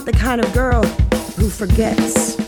Not the kind of girl who forgets.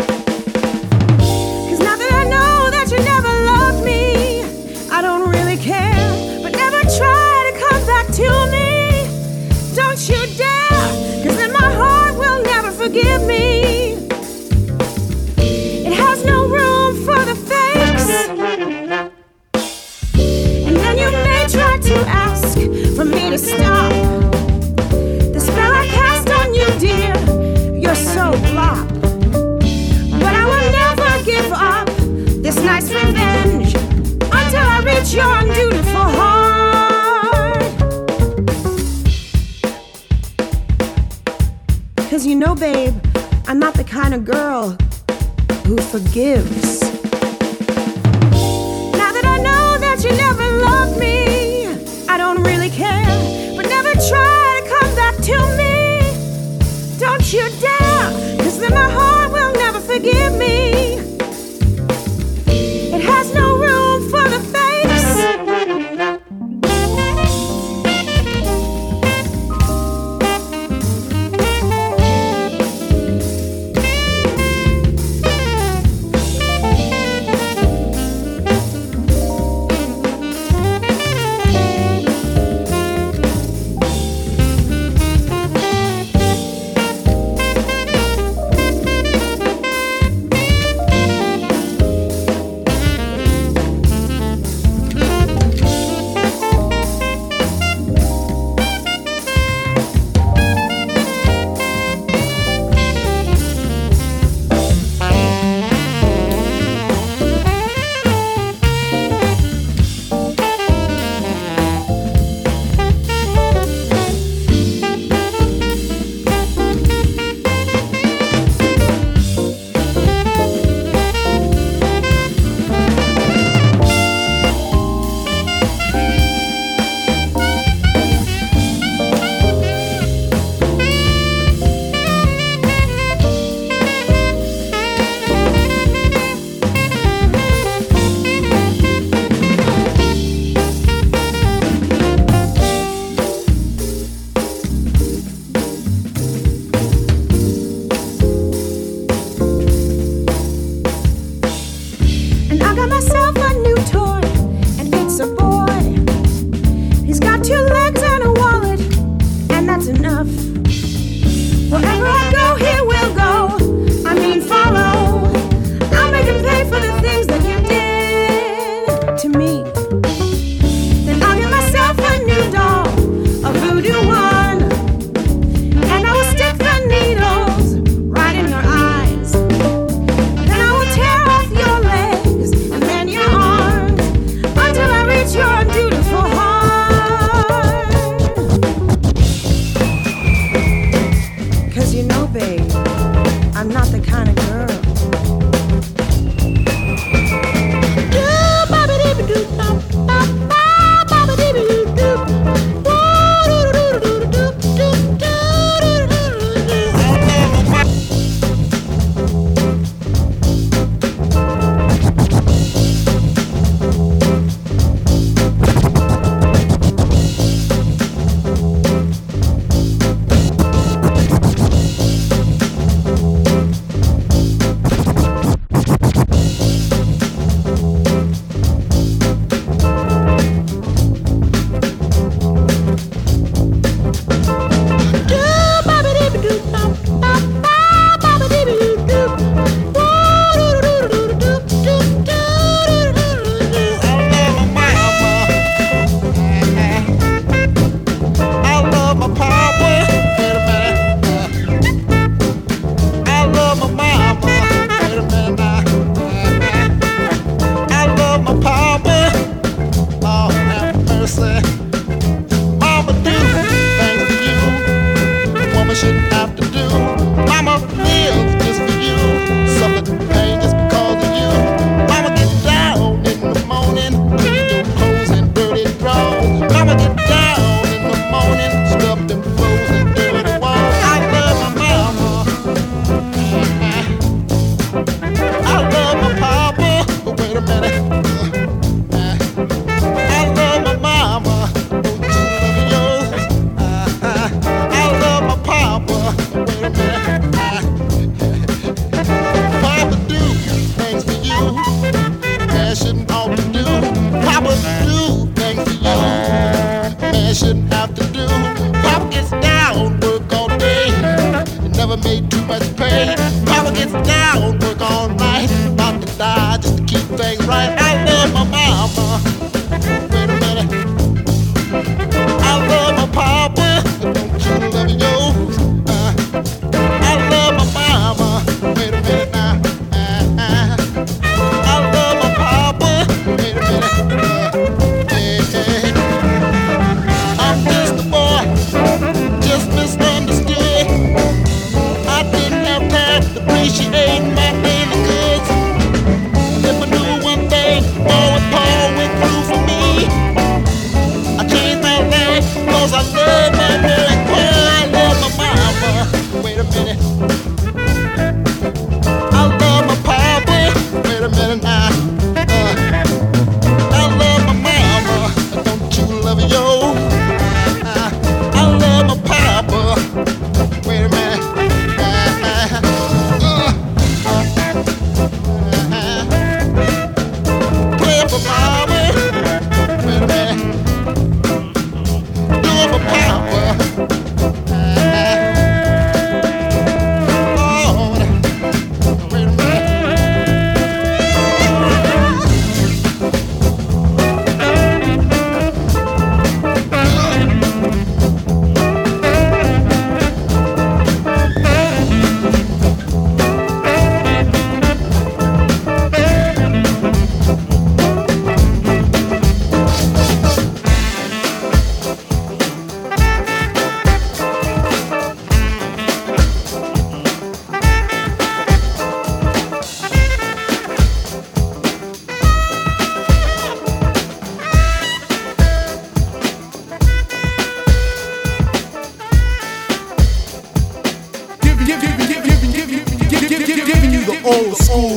never made too much pay. Mama gets down, work all night, about to die just to keep things right.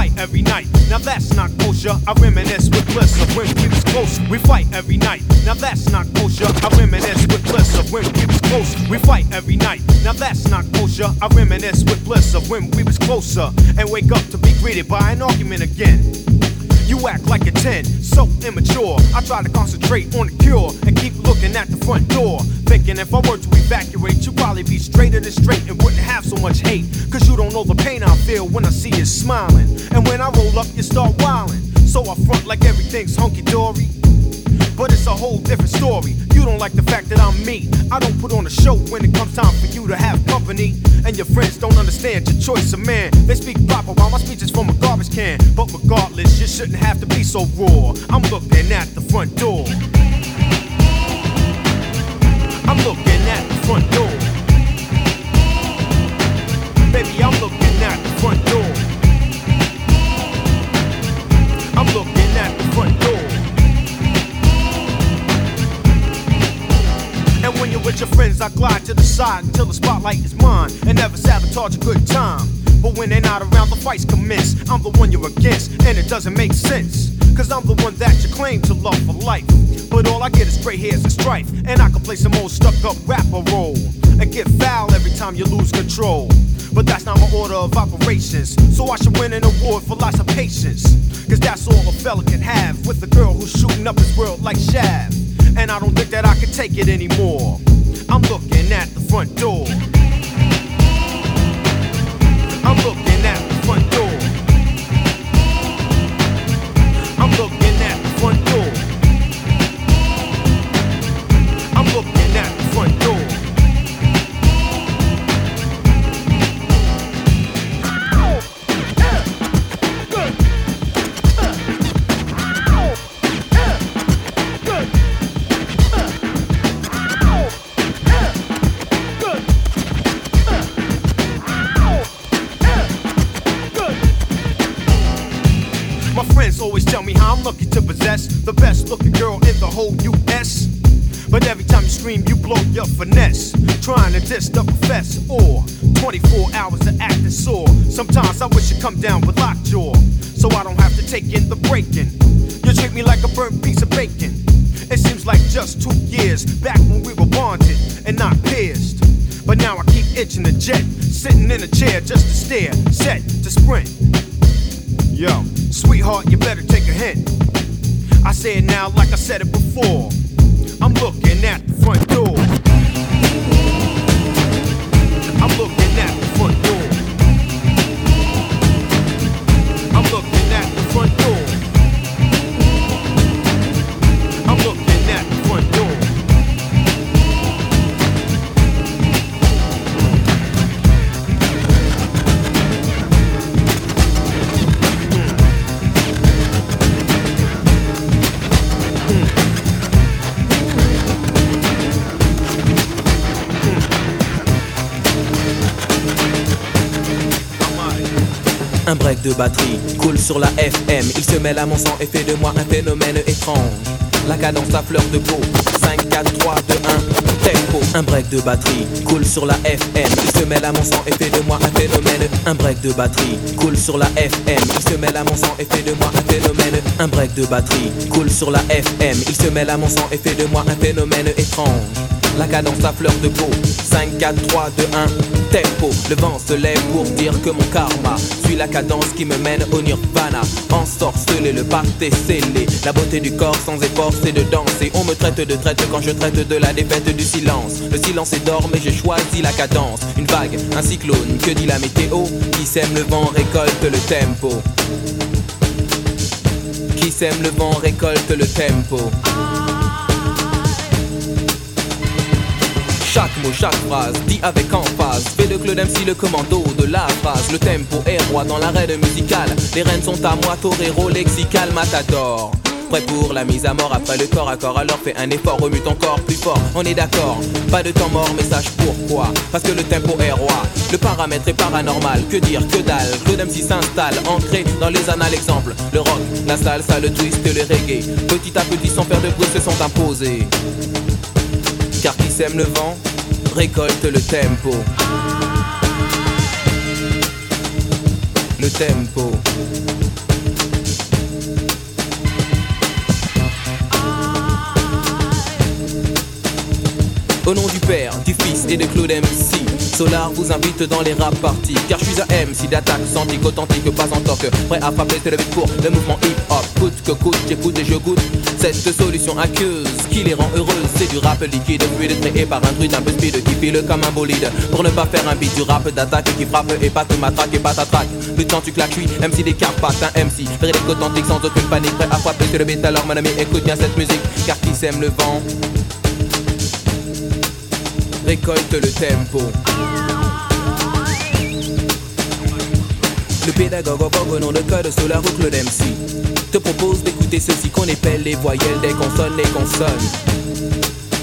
fight every night. Now that's not kosher. I reminisce with bliss of when we was close. We fight every night. Now that's not kosher. I reminisce with bliss of when we was close. We fight every night. Now that's not kosher. I reminisce with bliss of when we was closer. And wake up to be greeted by an argument again. Act like a 10, so immature. I try to concentrate on the cure and keep looking at the front door. Thinking if I were to evacuate, you'd probably be straighter than straight and wouldn't have so much hate. Cause you don't know the pain I feel when I see you smiling. And when I roll up, you start wilding. So I front like everything's hunky dory. But it's a whole different story. You don't like the fact that I'm me. I don't put on a show when it comes time for you to have company. And your friends don't understand your choice of man. They speak proper while my speech is from a garbage can. But regardless, you shouldn't have to be so raw. I'm looking at the front door. I'm looking at the front door. Baby, I'm looking at the front door. Your friends, I glide to the side until the spotlight is mine and never sabotage a good time. But when they're not around, the fights commence. I'm the one you're against, and it doesn't make sense. Cause I'm the one that you claim to love for life. But all I get is gray hairs and strife. And I can play some old stuck up rapper role. And get foul every time you lose control. But that's not my order of operations. So I should win an award for lots of patience. Cause that's all a fella can have with a girl who's shooting up his world like Shaft. And I don't think that I can take it anymore. I'm looking at the front door. I'm looking US. But every time you scream, you blow your finesse. Trying to diss the profess or 24 hours of acting sore. Sometimes I wish you'd come down with lockjaw, so I don't have to take in the breaking. You treat me like a burnt piece of bacon. It seems like just two years back when we were bonded and not pierced. But now I keep itching the jet, sitting in a chair just to stare, set to sprint. Yo, sweetheart, you better take a hint. I say it now like I said it before. I'm looking at De batterie coule sur la FM. Il se mêle à mon sang et fait de moi un phénomène étrange. La cadence à fleur de peau. 5, 4, 3, 2, 1, tempo. Un break de batterie coule sur la FM. Il se mêle à mon sang et fait de moi un phénomène. Un break de batterie coule sur la FM. Il se mêle à mon sang et fait de moi un phénomène. Un break de batterie coule sur la FM. Il se mêle à mon sang et fait de moi un phénomène étrange. La cadence à fleur de peau. 5, 4, 3, 2, 1 Tempo. Le vent se lève pour dire que mon karma Suit la cadence qui me mène au nirvana. Ensorcelé, le pacte est scellé La beauté du corps sans effort c'est de danser. On me traite de traite quand je traite de la défaite du silence. Le silence est d'or mais j'ai choisi la cadence. Une vague, un cyclone, que dit la météo? Qui sème le vent récolte le tempo. Qui sème le vent récolte le tempo Chaque mot, chaque phrase, dit avec emphase. Fait de Claude MC le commando de la phrase. Le tempo est roi dans l'arène musicale. Les rênes sont à moi, torero, lexical, matador. Prêt pour la mise à mort après le corps à corps. Alors fais un effort, remue ton corps plus fort. On est d'accord, pas de temps mort mais sache pourquoi. Parce que le tempo est roi. Le paramètre est paranormal, que dire, que dalle. Claude MC s'installe, ancré dans les annales. Exemple, le rock, la salsa, le twist le reggae. Petit à petit sans faire de bruit se sont imposés sème le vent récolte le tempo. Le tempo. Au nom du Père, du Fils et de Claude MC Solar vous invite dans les rap parties. Car je suis un MC d'attaque, santique, authentique, pas en toque. Prêt à frapper, c'est le beat pour le mouvement hip-hop. Coûte que coûte, j'écoute et je goûte Cette solution aqueuse qui les rend heureuses C'est du rap liquide, fluide, créé par un druide un peu speed Qui file comme un bolide. Pour ne pas faire un beat du rap d'attaque Qui frappe et pas te matraque et pas t'attraque. Le temps tu claques, je MC des Carpates, un MC Véridique authentique sans aucune panique Prêt à frapper, c'est le beat Alors mon ami écoute bien cette musique. Car qui sème le vent récolte le tempo. Le pédagogue au nom de code sous la route le MC te propose d'écouter ceci qu'on épelle les voyelles des consonnes et consonnes.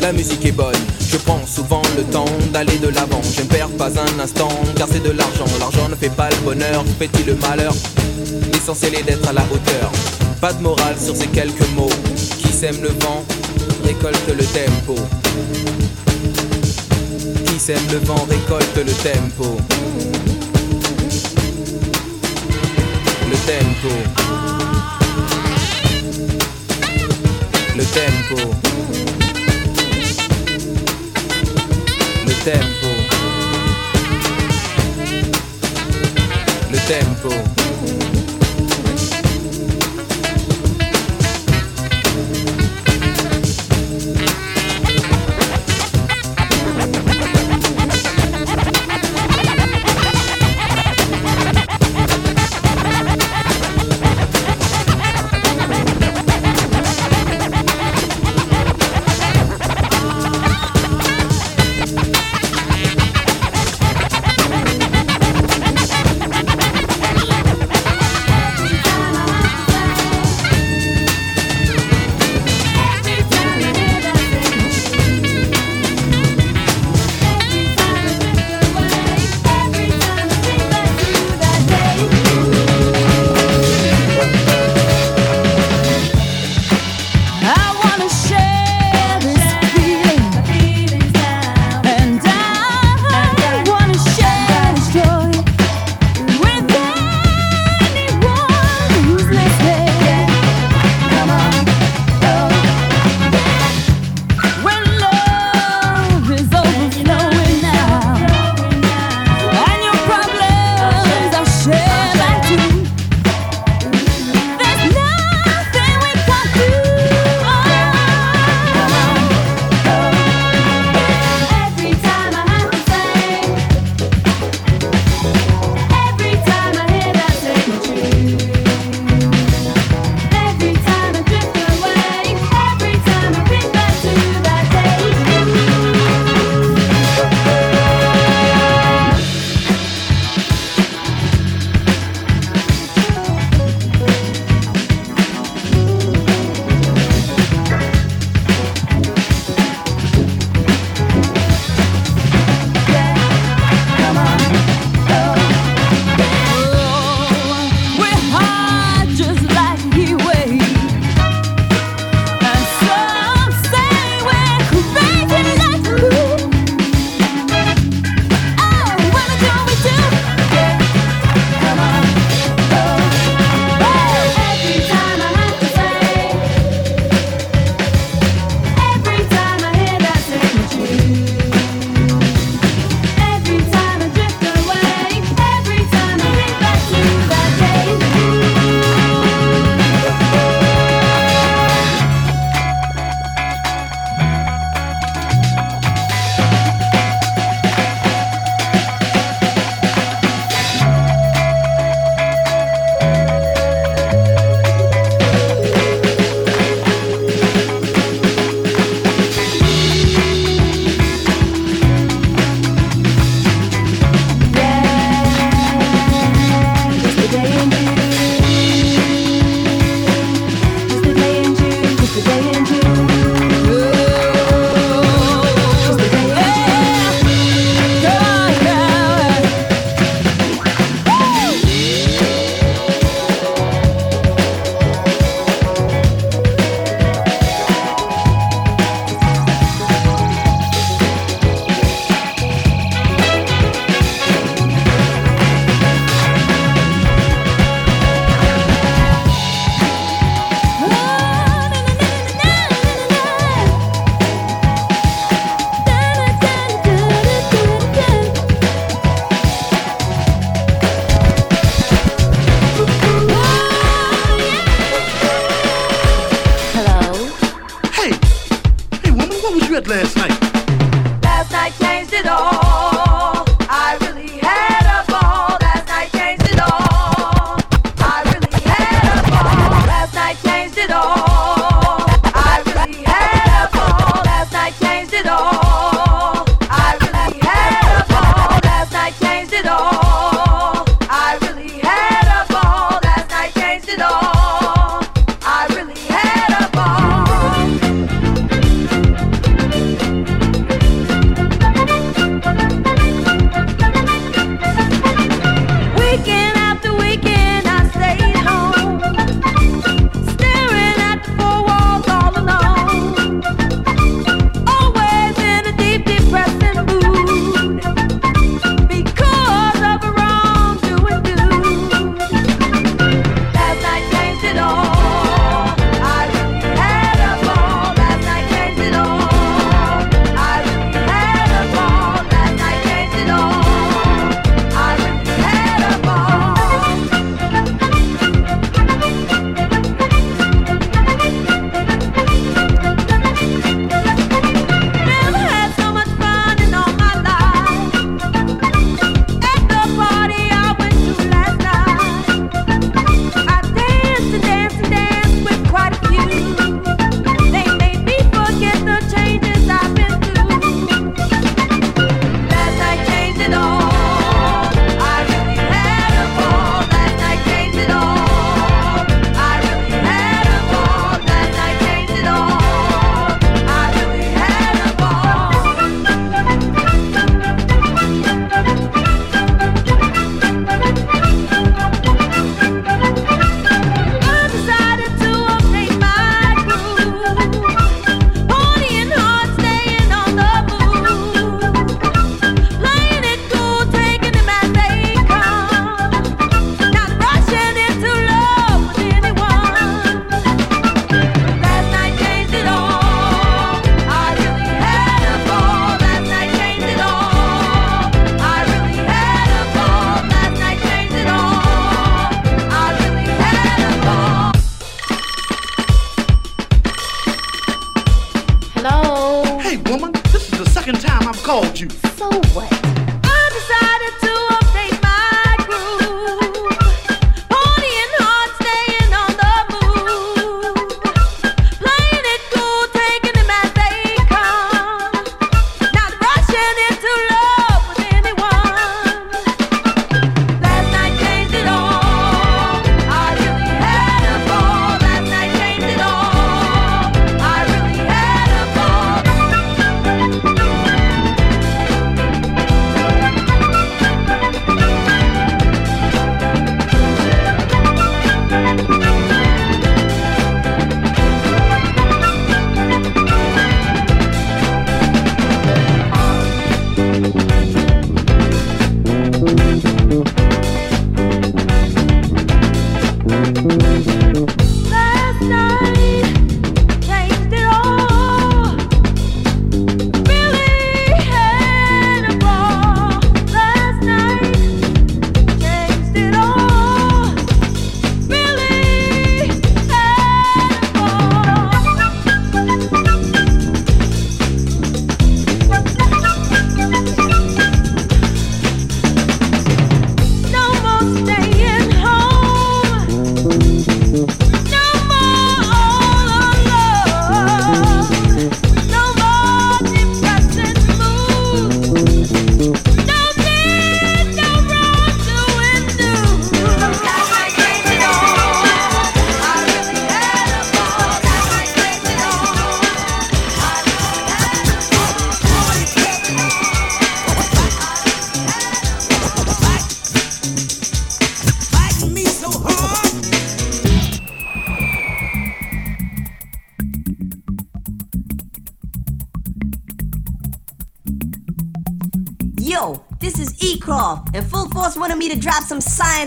La musique est bonne, je prends souvent le temps d'aller de l'avant. Je ne perds pas un instant car c'est de l'argent. L'argent ne fait pas le bonheur, fait-il le malheur? L'essentiel est d'être à la hauteur. Pas de morale sur ces quelques mots. Qui sème le vent récolte le tempo. Le vent récolte le tempo. Le tempo. Le tempo. Le tempo. Le tempo.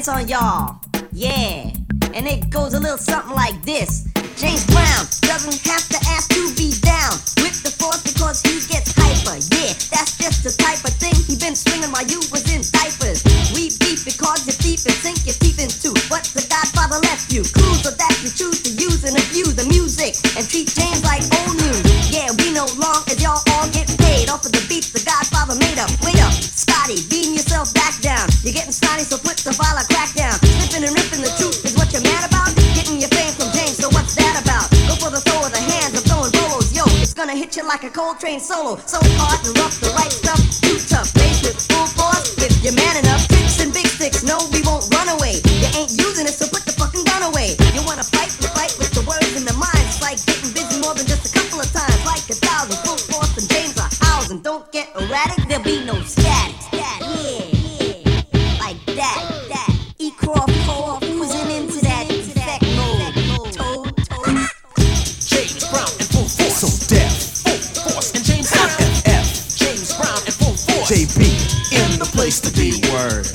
On y'all. Ghetto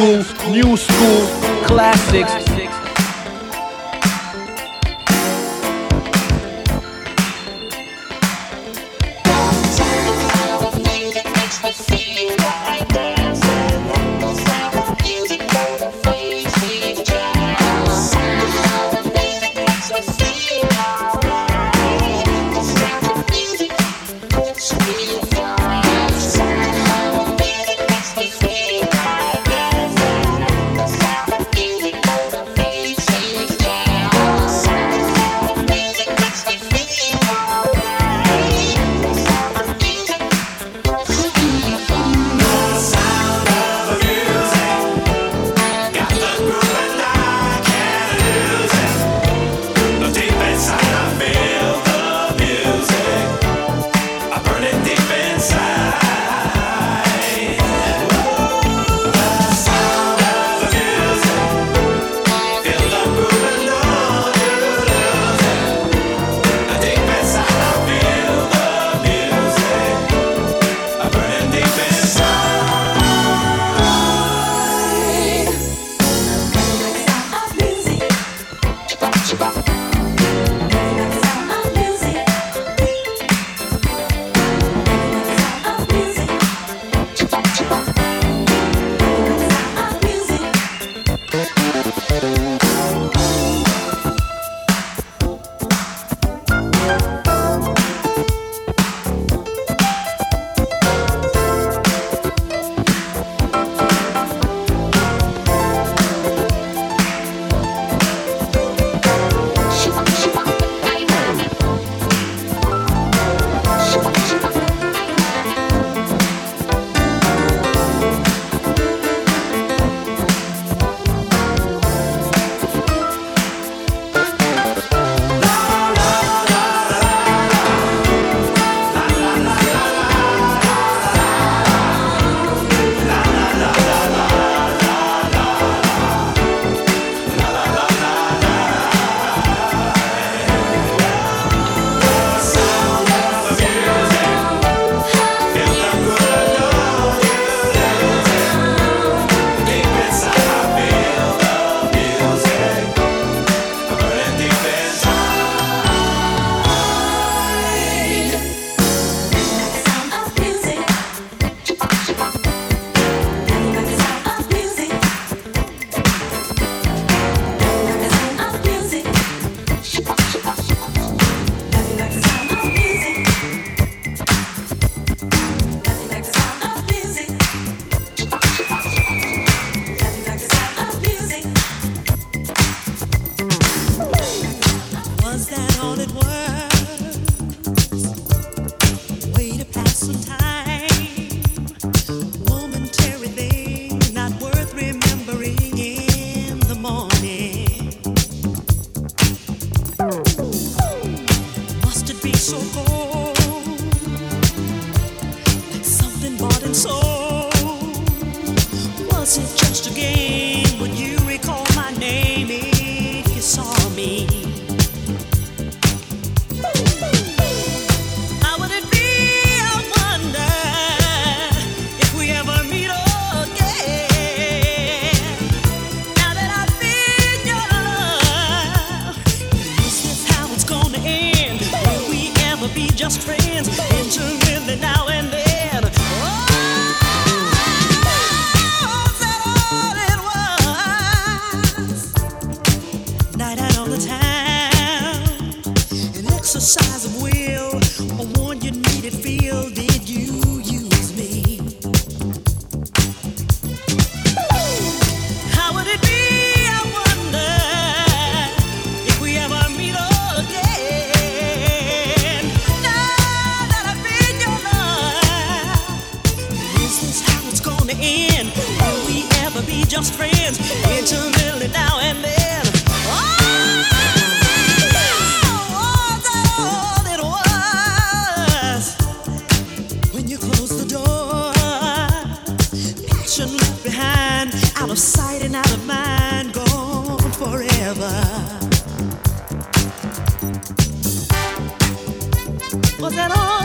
school, new school, classics. Was that all it was? When you close the door. Passion left behind out of sight and out of mind gone forever. What's that all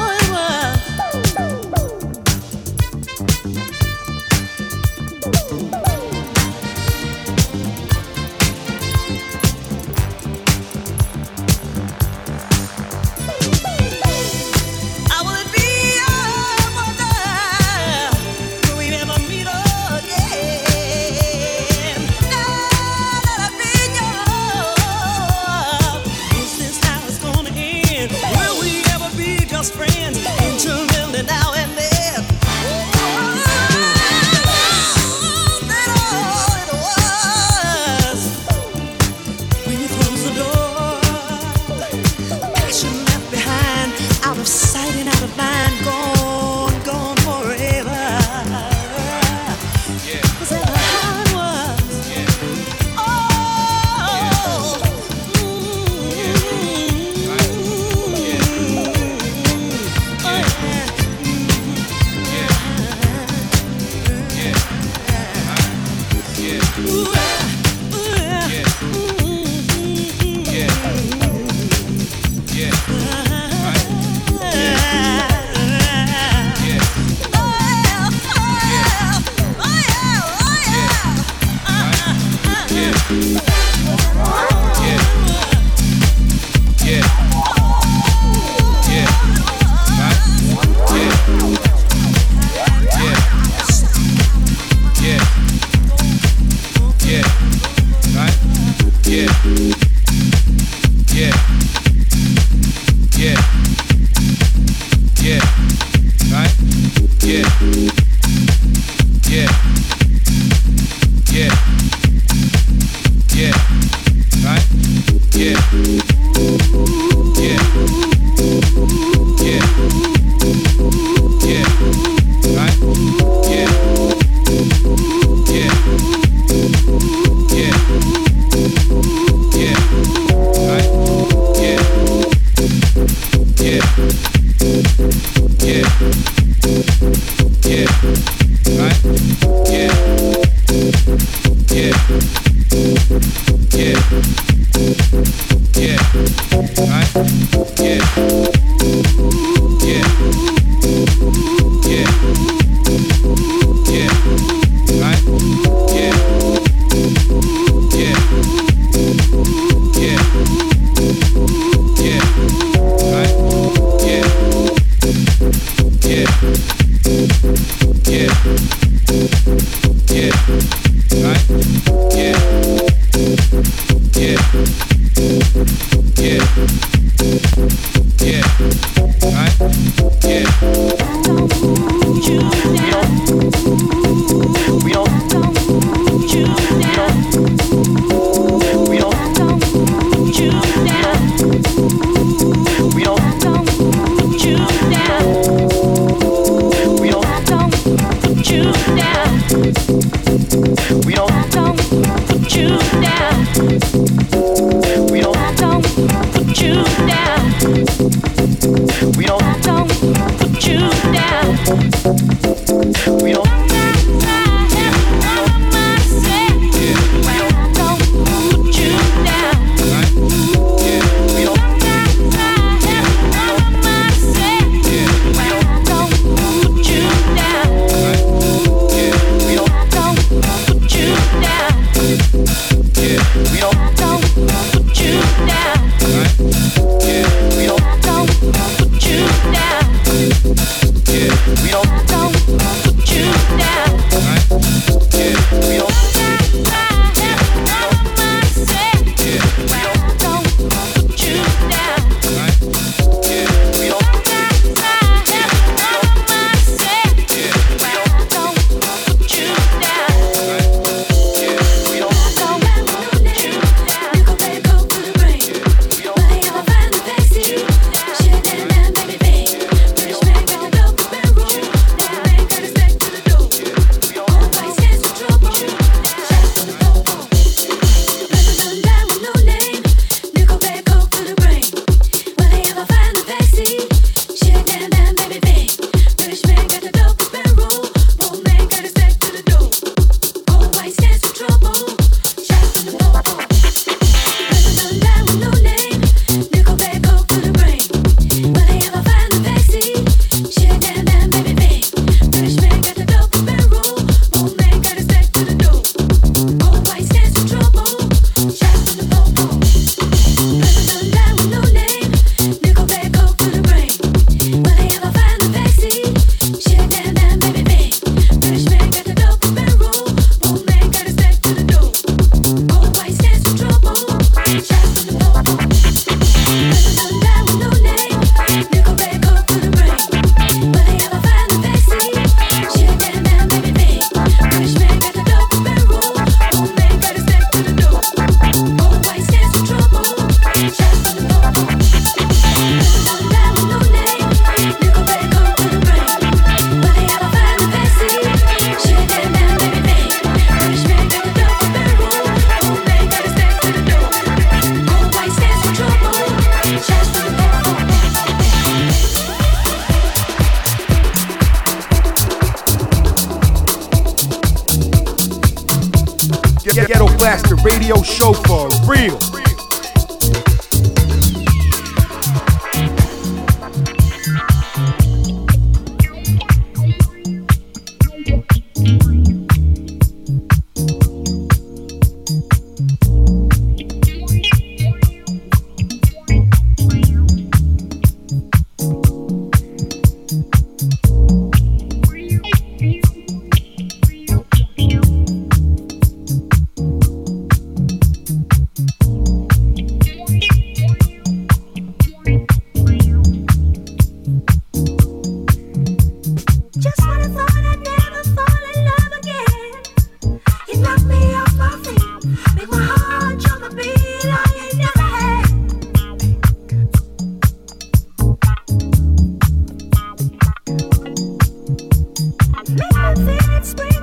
Let's play.